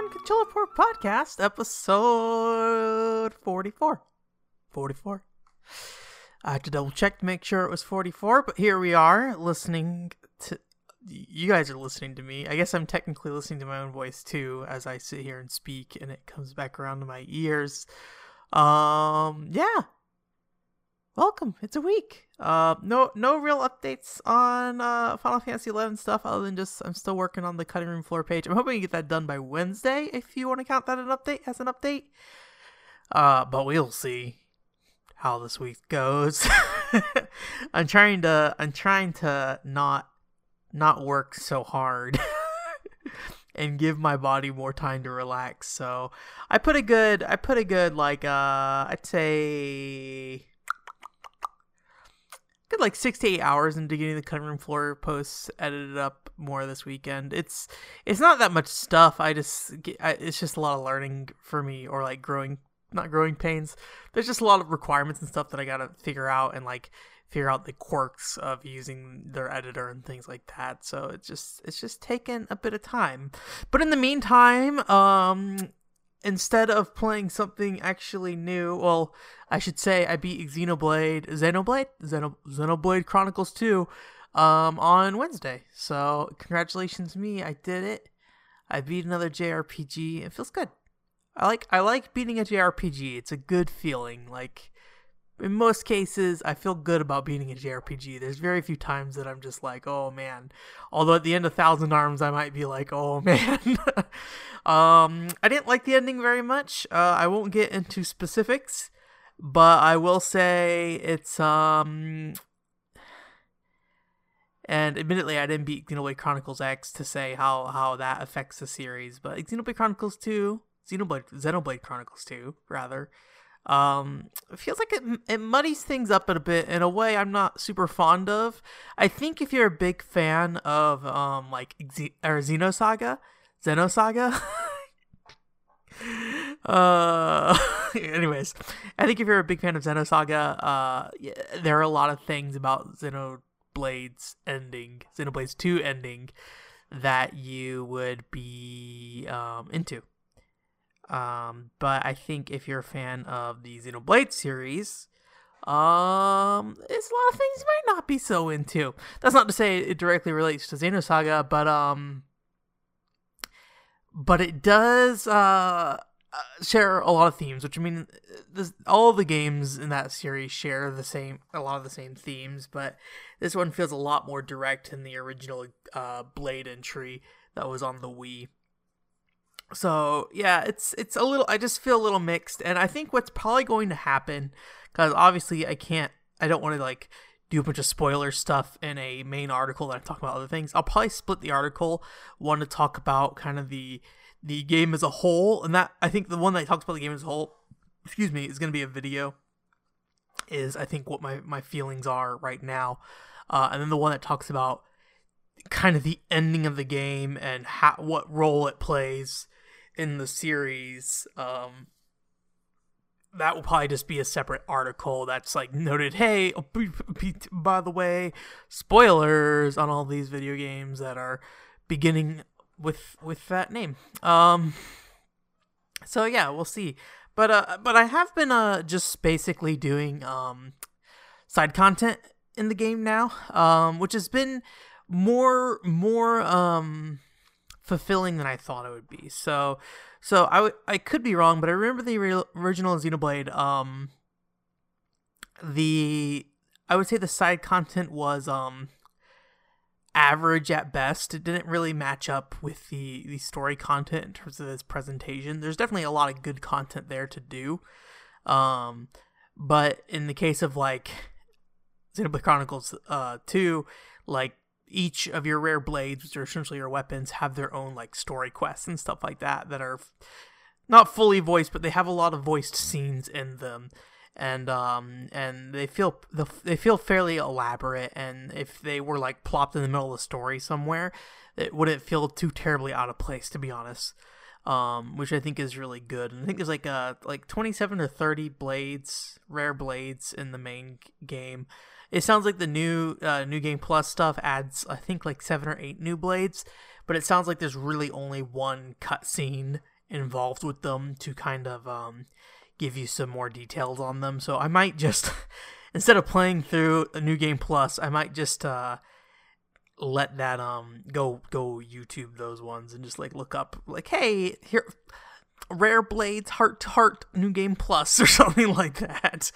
One Controller Port Podcast, episode 44. 44. I had to double check to make sure it was 44, but here we are listening to. You guys are listening to me. I guess I'm technically listening to my own voice too as I sit here and speak and it comes back around to my ears. Um, yeah. Welcome. It's a week. Uh, no, no real updates on uh Final Fantasy Eleven stuff other than just I'm still working on the cutting room floor page. I'm hoping to get that done by Wednesday if you want to count that an update as an update. Uh, but we'll see how this week goes. I'm trying to I'm trying to not not work so hard and give my body more time to relax. So I put a good I put a good like uh I'd say good like six to eight hours into getting the cutting room floor posts edited up more this weekend. It's it's not that much stuff. I just get, I, it's just a lot of learning for me or like growing not growing pains. There's just a lot of requirements and stuff that I gotta figure out and like figure out the quirks of using their editor and things like that. So it's just it's just taken a bit of time. But in the meantime, um instead of playing something actually new, well, I should say I beat Xenoblade, Xenoblade, Xeno, Xenoblade Chronicles 2 um, on Wednesday. So congratulations to me, I did it. I beat another JRPG. It feels good. I like I like beating a JRPG. It's a good feeling. Like in most cases, I feel good about beating a JRPG. There's very few times that I'm just like, oh man. Although at the end of Thousand Arms, I might be like, oh man. um, I didn't like the ending very much. Uh, I won't get into specifics, but I will say it's um. And admittedly, I didn't beat Xenoblade Chronicles X to say how how that affects the series, but Xenoblade Chronicles Two, Xenoblade Xenoblade Chronicles Two, rather um it feels like it, it muddies things up a bit in a way i'm not super fond of. I think if you're a big fan of um like Xe- or xenosaga xenosaga? Uh anyways i think if you're a big fan of xenosaga uh yeah, there are a lot of things about xenoblade's ending xenoblades 2 ending that you would be um into um, but I think if you're a fan of the Xenoblade series, um, it's a lot of things you might not be so into. That's not to say it directly relates to Xenosaga, but um, but it does uh share a lot of themes. Which I mean, this, all the games in that series share the same, a lot of the same themes, but this one feels a lot more direct than the original uh Blade entry that was on the Wii so yeah it's it's a little i just feel a little mixed and i think what's probably going to happen because obviously i can't i don't want to like do a bunch of spoiler stuff in a main article that i talk about other things. I'll probably split the article one to talk about kind of the the game as a whole and that i think the one that talks about the game as a whole excuse me is going to be a video is i think what my my feelings are right now uh, and then the one that talks about kind of the ending of the game and how what role it plays in the series um that will probably just be a separate article that's like noted hey oh, by the way spoilers on all these video games that are beginning with with that name. Um so yeah we'll see. But uh but i have been uh just basically doing um side content in the game now um which has been more more um fulfilling than I thought it would be. So, so I, w- I could be wrong, but I remember the re- original Xenoblade. Um, the I would say the side content was um average at best. It didn't really match up with the the story content in terms of its presentation. There's definitely a lot of good content there to do. Um, but in the case of like Xenoblade Chronicles uh 2, like each of your rare blades, which are essentially your weapons, have their own like story quests and stuff like that that are not fully voiced, but they have a lot of voiced scenes in them, and um and they feel the they feel fairly elaborate. And if they were like plopped in the middle of the story somewhere, it wouldn't feel too terribly out of place, to be honest. Um, which I think is really good. And I think there's like uh like 27 or 30 blades, rare blades in the main game. It sounds like the new uh, new game plus stuff adds I think like seven or eight new blades, but it sounds like there's really only one cutscene involved with them to kind of um, give you some more details on them. So I might just, instead of playing through a new game plus, I might just uh, let that um go go YouTube those ones and just like look up like hey here rare blades heart to heart new game plus or something like that.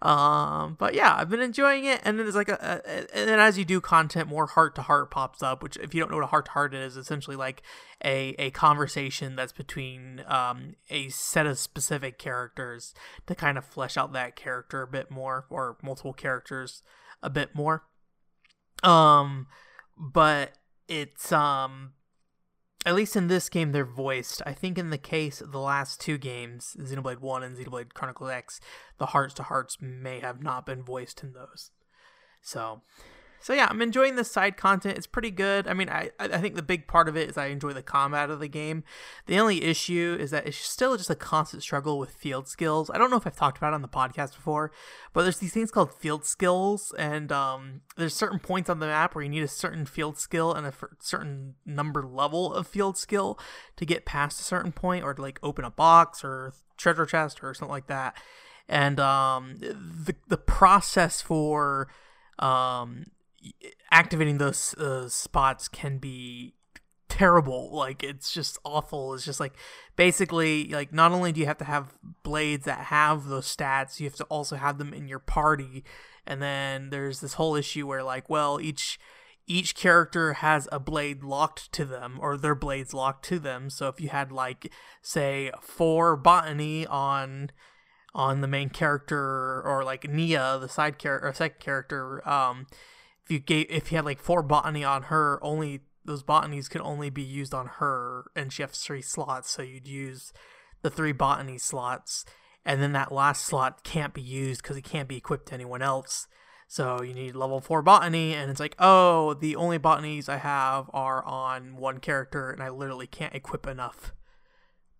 Um but yeah i've been enjoying it and then there's like a, a and then as you do content more heart to heart pops up which if you don't know what a heart to heart is essentially like a a conversation that's between um a set of specific characters to kind of flesh out that character a bit more or multiple characters a bit more. Um but it's um at least in this game they're voiced. I think in the case of the last two games, Xenoblade 1 and Xenoblade Chronicles X, the hearts to hearts may have not been voiced in those. So so yeah, I'm enjoying the side content. It's pretty good. I mean, I I think the big part of it is I enjoy the combat of the game. The only issue is that it's still just a constant struggle with field skills. I don't know if I've talked about it on the podcast before, but there's these things called field skills, and um, there's certain points on the map where you need a certain field skill and a certain number level of field skill to get past a certain point, or to like open a box or treasure chest or something like that. And um, the the process for um activating those uh, spots can be terrible. Like it's just awful. It's just like basically like not only do you have to have blades that have those stats you have to also have them in your party. And then there's this whole issue where like well each each character has a blade locked to them or their blades locked to them. So if you had like say four botany on on the main character or like Nia the side character or second character um if you gave if you had like four botany on her, only those botanies could only be used on her, and she has three slots, so you'd use the three botany slots, and then that last slot can't be used because it can't be equipped to anyone else. So you need level four botany, and it's like, oh, the only botanies I have are on one character, and I literally can't equip enough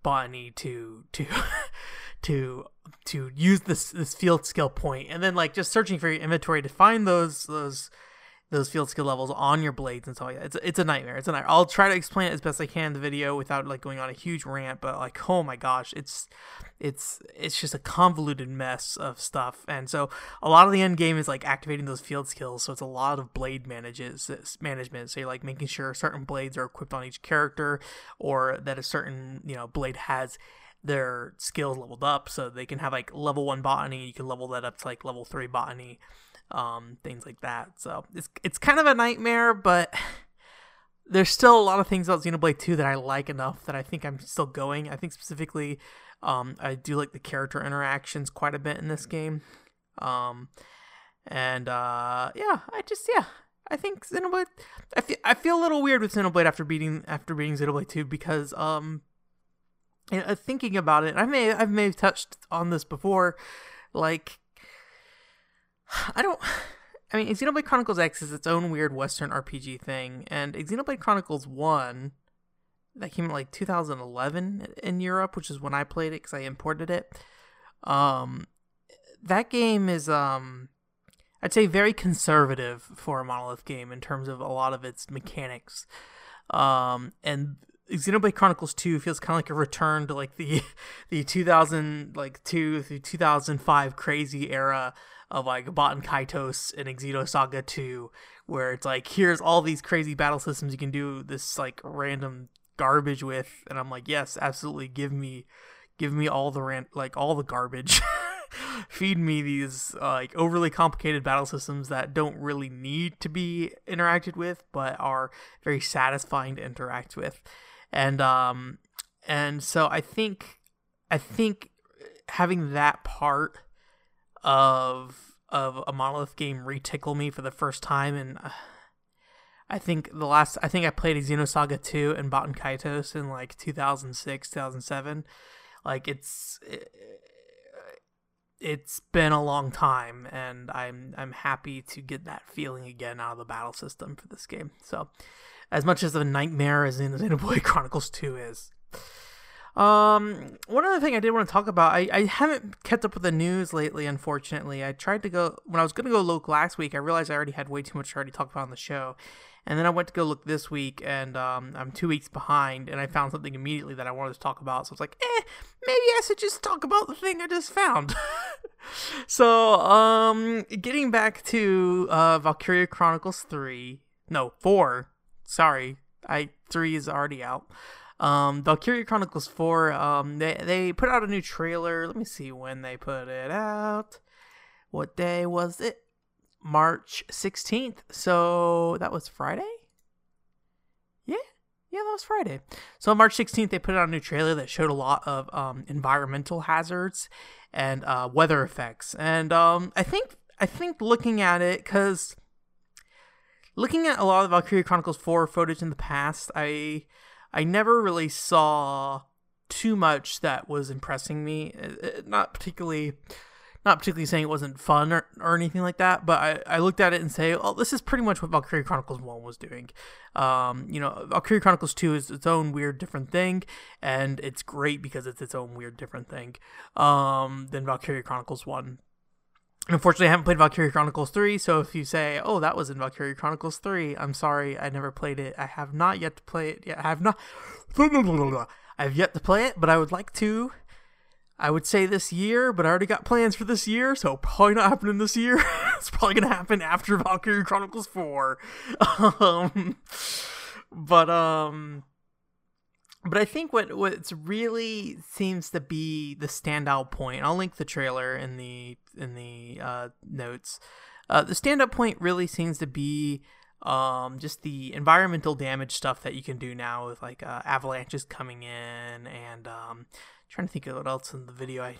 botany to to to to use this this field skill point, and then like just searching for your inventory to find those those those field skill levels on your blades and so like It's it's a nightmare. It's a nightmare. I'll try to explain it as best I can in the video without like going on a huge rant, but like oh my gosh, it's it's it's just a convoluted mess of stuff. And so a lot of the end game is like activating those field skills. So it's a lot of blade manages management. So you're like making sure certain blades are equipped on each character, or that a certain you know blade has their skills leveled up so they can have like level one botany you can level that up to like level three botany um, things like that. So it's it's kind of a nightmare, but there's still a lot of things about Xenoblade 2 that I like enough that I think I'm still going. I think specifically, um, I do like the character interactions quite a bit in this game. Um, and uh, yeah, I just yeah, I think Xenoblade. I feel I feel a little weird with Xenoblade after beating after beating Xenoblade 2 because um, thinking about it, I may I may have touched on this before, like I don't. I mean, Xenoblade Chronicles X is its own weird Western RPG thing, and Xenoblade Chronicles One that came in like 2011 in Europe, which is when I played it because I imported it. Um, that game is um, I'd say very conservative for a Monolith game in terms of a lot of its mechanics. Um, and Xenoblade Chronicles 2 feels kind of like a return to like the the 2000 like 2 through 2005 crazy era of like Baten Kaitos and Xenosaga 2, where it's like, here's all these crazy battle systems you can do this like random garbage with, and I'm like, yes, absolutely, give me, give me all the ran- like all the garbage. Feed me these uh, like overly complicated battle systems that don't really need to be interacted with, but are very satisfying to interact with, and um, and so I think, I think having that part of of a monolith game retickle me for the first time and uh, I think the last I think I played Xenosaga 2 and Baten Kaitos in like 2006 2007 like it's it, it's been a long time and I'm I'm happy to get that feeling again out of the battle system for this game. So as much as a nightmare as in Xenoblade Chronicles 2 is um, one other thing I did want to talk about, I, I haven't kept up with the news lately, unfortunately. I tried to go, when I was going to go look last week, I realized I already had way too much to already talk about on the show. And then I went to go look this week, and um, I'm two weeks behind, and I found something immediately that I wanted to talk about. So I was like, eh, maybe I should just talk about the thing I just found. so, um, getting back to uh, Valkyria Chronicles 3, no, 4, sorry, I 3 is already out. Um, Valkyria Chronicles 4, um, they, they put out a new trailer. Let me see when they put it out. What day was it? March 16th. So that was Friday? Yeah. Yeah, that was Friday. So March 16th, they put out a new trailer that showed a lot of um, environmental hazards and uh, weather effects. And um, I think I think looking at it, because looking at a lot of Valkyria Chronicles 4 footage in the past, I I never really saw too much that was impressing me. Uh, uh, not particularly not particularly saying it wasn't fun or, or anything like that, but I, I looked at it and say, oh, this is pretty much what Valkyrie Chronicles 1 was doing. Um, you know, Valkyrie Chronicles 2 is its own weird different thing, and it's great because it's its own weird different thing um, than Valkyrie Chronicles 1. Unfortunately, I haven't played Valkyria Chronicles 3, so if you say, oh, that was in Valkyria Chronicles 3, I'm sorry, I never played it. I have not yet to play it yet. I have not. I have yet to play it, but I would like to I would say this year, but I already got plans for this year, so probably not happening this year. it's probably gonna happen after Valkyrie Chronicles Four. um, but um, but I think what what's really seems to be the standout point. I'll link the trailer in the in the uh, notes. Uh, the standout point really seems to be um, just the environmental damage stuff that you can do now with like uh, avalanches coming in and um, trying to think of what else in the video. I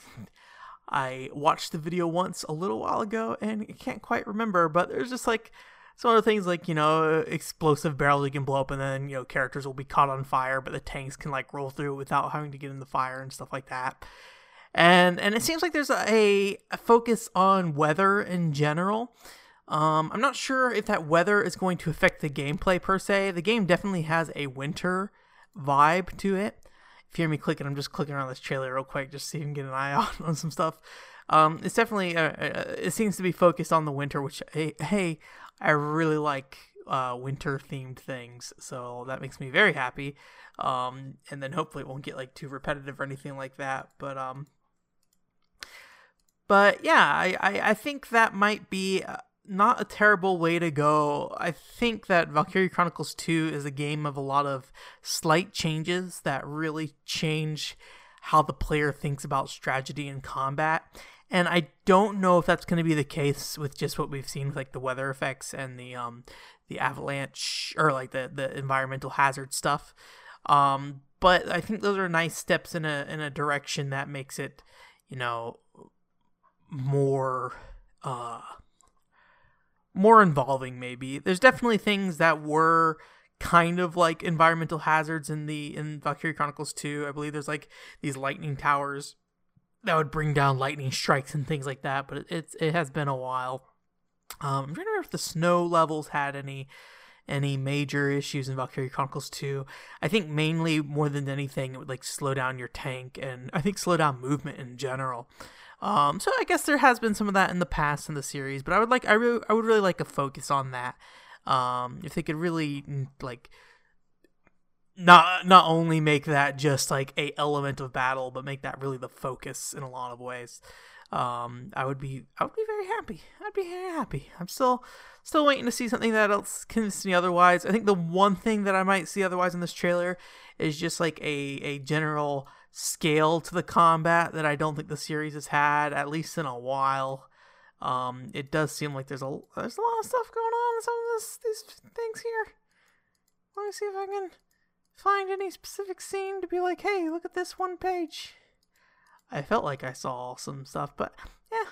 I watched the video once a little while ago and I can't quite remember, but there's just like some other things like you know explosive barrels you can blow up and then you know characters will be caught on fire, but the tanks can like roll through without having to get in the fire and stuff like that. And and it seems like there's a, a focus on weather in general. Um, I'm not sure if that weather is going to affect the gameplay per se. The game definitely has a winter vibe to it if you hear me clicking, I'm just clicking around this trailer real quick just so you can get an eye on, on some stuff. Um, it's definitely uh, uh, it seems to be focused on the winter, which hey, hey I really like uh, winter themed things, so that makes me very happy. Um, and then hopefully it won't get like too repetitive or anything like that. But um, but yeah, I, I, I think that might be uh, not a terrible way to go. I think that Valkyrie Chronicles 2 is a game of a lot of slight changes that really change how the player thinks about strategy and combat. And I don't know if that's going to be the case with just what we've seen with like the weather effects and the um the avalanche or like the the environmental hazard stuff. Um but I think those are nice steps in a in a direction that makes it, you know, more uh more involving maybe. There's definitely things that were kind of like environmental hazards in the in Valkyrie Chronicles 2. I believe there's like these lightning towers that would bring down lightning strikes and things like that, but it, it's it has been a while. Um, I'm trying to remember if the snow levels had any any major issues in Valkyrie Chronicles 2. I think mainly more than anything it would like slow down your tank and I think slow down movement in general. Um, so I guess there has been some of that in the past in the series, but I would like I I would really like a focus on that. Um, if they could really like not not only make that just like a element of battle, but make that really the focus in a lot of ways. Um, I would be I would be very happy. I'd be very happy. I'm still still waiting to see something that else convinces me otherwise. I think the one thing that I might see otherwise in this trailer is just like a a general scale to the combat that I don't think the series has had at least in a while. Um, it does seem like there's a there's a lot of stuff going on in some of this, these things here. Let me see if I can find any specific scene to be like, hey, look at this one page. I felt like I saw some stuff, but yeah,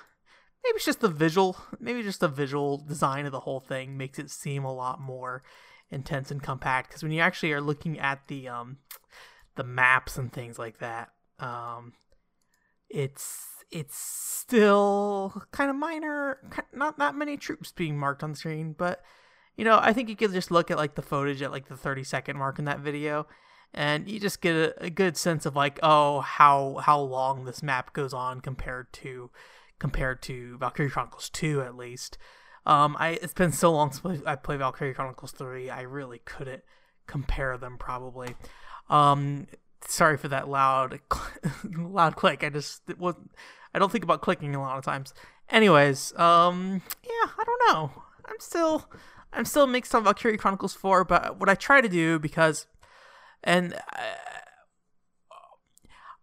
maybe it's just the visual, maybe just the visual design of the whole thing makes it seem a lot more intense and compact. Because when you actually are looking at the um, the maps and things like that. Um, it's it's still kind of minor, not that many troops being marked on screen, but you know, I think you could just look at like the footage at like the 30 second mark in that video and you just get a, a good sense of like, oh, how how long this map goes on compared to compared to Valkyrie Chronicles 2 at least. Um, I it's been so long since I played Valkyrie Chronicles Three. I really couldn't compare them probably. Um, sorry for that loud loud click. I just wasn't. I don't think about clicking a lot of times. Anyways, um, yeah, I don't know. I'm still I'm still mixed on Valkyrie Chronicles 4, but what I try to do because and I,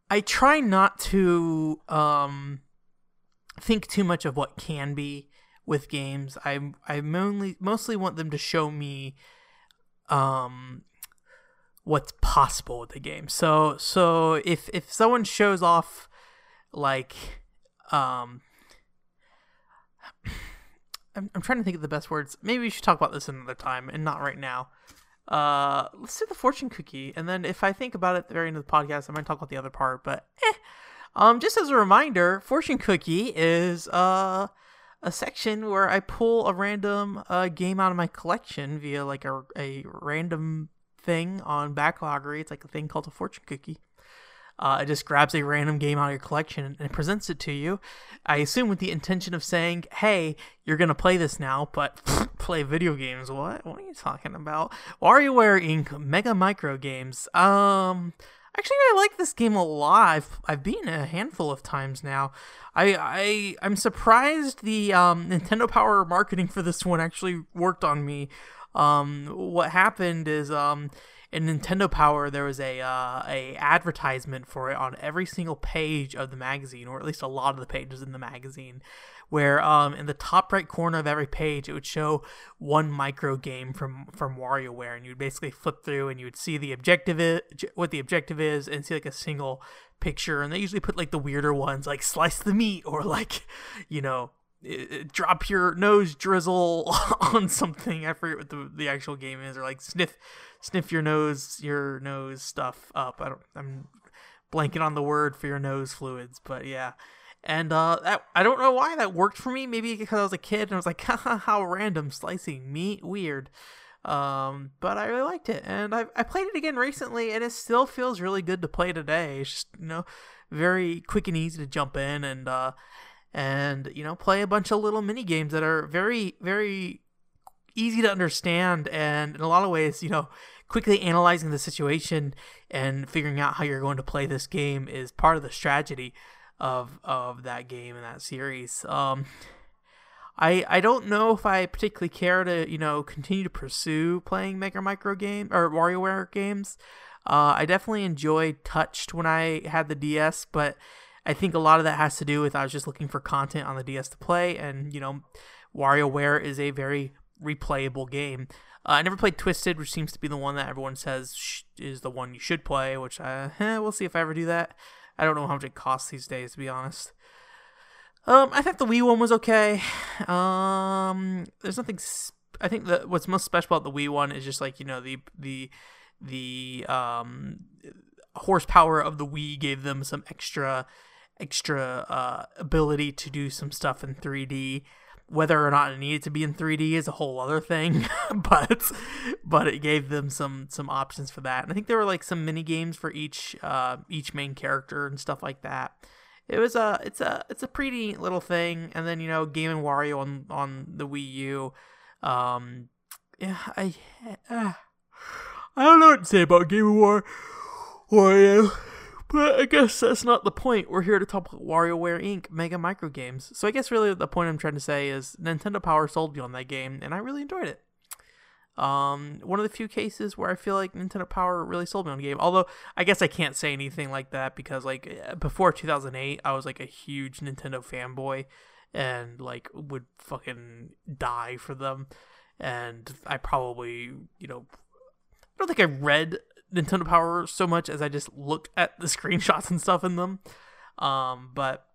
I try not to um think too much of what can be with games. I I mainly mostly want them to show me um what's possible with the game. So so if if someone shows off like um I'm, I'm trying to think of the best words. Maybe we should talk about this another time and not right now. Uh, let's do the fortune cookie, and then if I think about it at the very end of the podcast, I might talk about the other part. But eh. um, just as a reminder, fortune cookie is uh a section where I pull a random uh game out of my collection via like a a random thing on Backloggery. It's like a thing called a fortune cookie. Uh, it just grabs a random game out of your collection and presents it to you. I assume with the intention of saying, "Hey, you're gonna play this now," but play video games. What? What are you talking about? WarioWare Inc. Mega Micro Games. Um, actually, I like this game a lot. I've I've beaten a handful of times now. I I I'm surprised the um, Nintendo Power marketing for this one actually worked on me. Um, what happened is um in Nintendo Power, there was a uh, a advertisement for it on every single page of the magazine, or at least a lot of the pages in the magazine, where um, in the top right corner of every page, it would show one micro game from from WarioWare, and you'd basically flip through and you would see the objective is, what the objective is, and see like a single picture, and they usually put like the weirder ones, like slice the meat, or like, you know, drop your nose drizzle on something. I forget what the, the actual game is, or like sniff sniff your nose your nose stuff up. I don't I'm blanking on the word for your nose fluids, but yeah. And uh, that, I don't know why that worked for me. Maybe because I was a kid and I was like, how random slicing meat, weird. Um, but I really liked it, and I I played it again recently, and it still feels really good to play today. It's just you know very quick and easy to jump in and uh and you know play a bunch of little mini games that are very very easy to understand and in a lot of ways you know quickly analyzing the situation and figuring out how you're going to play this game is part of the strategy of of that game and that series um I, I don't know if I particularly care to you know continue to pursue playing Mega Micro game or WarioWare games. Uh, I definitely enjoyed Touched when I had the DS, but I think a lot of that has to do with I was just looking for content on the DS to play, and you know, WarioWare is a very replayable game. Uh, I never played Twisted, which seems to be the one that everyone says sh- is the one you should play. Which I, eh, we'll see if I ever do that. I don't know how much it costs these days, to be honest. Um, I think the Wii one was okay. Um, there's nothing. Sp- I think that what's most special about the Wii one is just like you know the the the um horsepower of the Wii gave them some extra extra uh, ability to do some stuff in 3D. Whether or not it needed to be in 3D is a whole other thing, but but it gave them some some options for that. And I think there were like some mini games for each uh, each main character and stuff like that. It was a it's a it's a pretty neat little thing. And then you know Game and Wario on on the Wii U. Um, yeah, I uh, I don't know what to say about Game and War Wario. But I guess that's not the point. We're here to talk about WarioWare Inc. Mega Micro Games. So I guess really the point I'm trying to say is Nintendo Power sold me on that game, and I really enjoyed it. Um, one of the few cases where I feel like Nintendo Power really sold me on the game. Although I guess I can't say anything like that because like before 2008, I was like a huge Nintendo fanboy and like would fucking die for them. And I probably, you know, I don't think I read Nintendo Power so much as I just looked at the screenshots and stuff in them. Um, but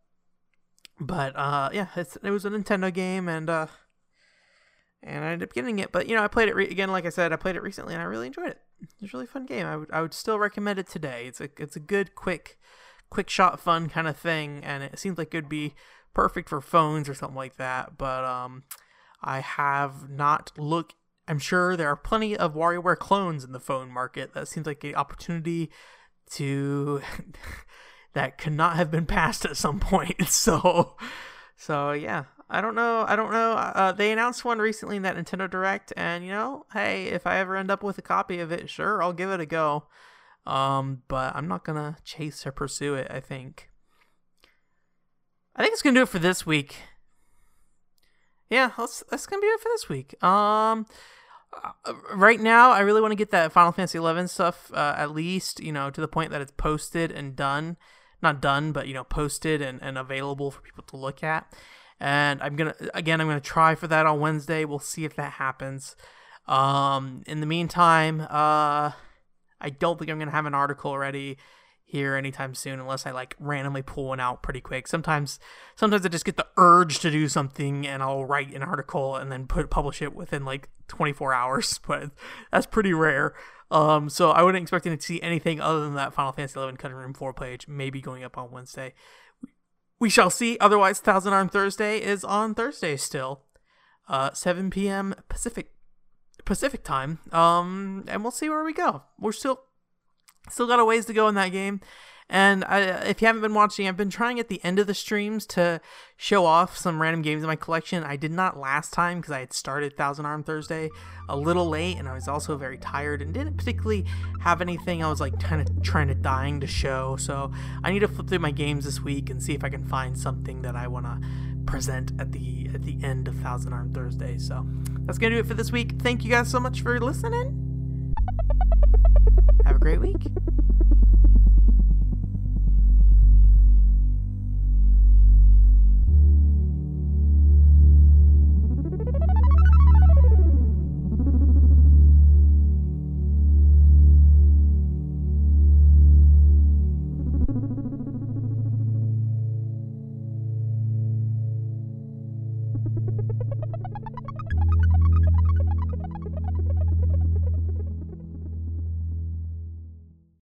but uh, yeah, it was a Nintendo game and uh, and I ended up getting it. But you know, I played it re- again. Like I said, I played it recently and I really enjoyed it. It's a really fun game. I would I would still recommend it today. It's a it's a good quick quick shot fun kind of thing, and it seems like it'd be perfect for phones or something like that. But um, I have not looked I'm sure there are plenty of WarioWare clones in the phone market. That seems like an opportunity to that could not have been passed at some point. So, so yeah. I don't know. I don't know. Uh, they announced one recently in that Nintendo Direct, and you know, hey, if I ever end up with a copy of it, sure, I'll give it a go. Um, but I'm not gonna chase or pursue it. I think. I think it's gonna do it for this week. Yeah, that's that's gonna be it for this week. Um, uh, right now, I really want to get that Final Fantasy XI stuff uh, at least, you know, to the point that it's posted and done. Not done, but you know, posted and, and available for people to look at. And I'm gonna again, I'm gonna try for that on Wednesday. We'll see if that happens. Um, in the meantime, uh, I don't think I'm gonna have an article ready here anytime soon unless I like randomly pull one out pretty quick. Sometimes sometimes I just get the urge to do something and I'll write an article and then put publish it within like 24 hours, but that's pretty rare. Um, so I wouldn't expect to see anything other than that Final Fantasy XI Cutting Room Floor page, maybe going up on Wednesday. We shall see. Otherwise, Thousand Arm Thursday is on Thursday still, uh, 7 p.m. Pacific Pacific time. Um, and we'll see where we go. We're still Still got a ways to go in that game. And I, if you haven't been watching, I've been trying at the end of the streams to show off some random games in my collection. I did not last time because I had started Thousand Arm Thursday a little late, and I was also very tired and didn't particularly have anything I was like kind of trying to dying to show. So I need to flip through my games this week and see if I can find something that I want to present at the at the end of Thousand Arm Thursday. So that's gonna do it for this week. Thank you guys so much for listening. Have a great week.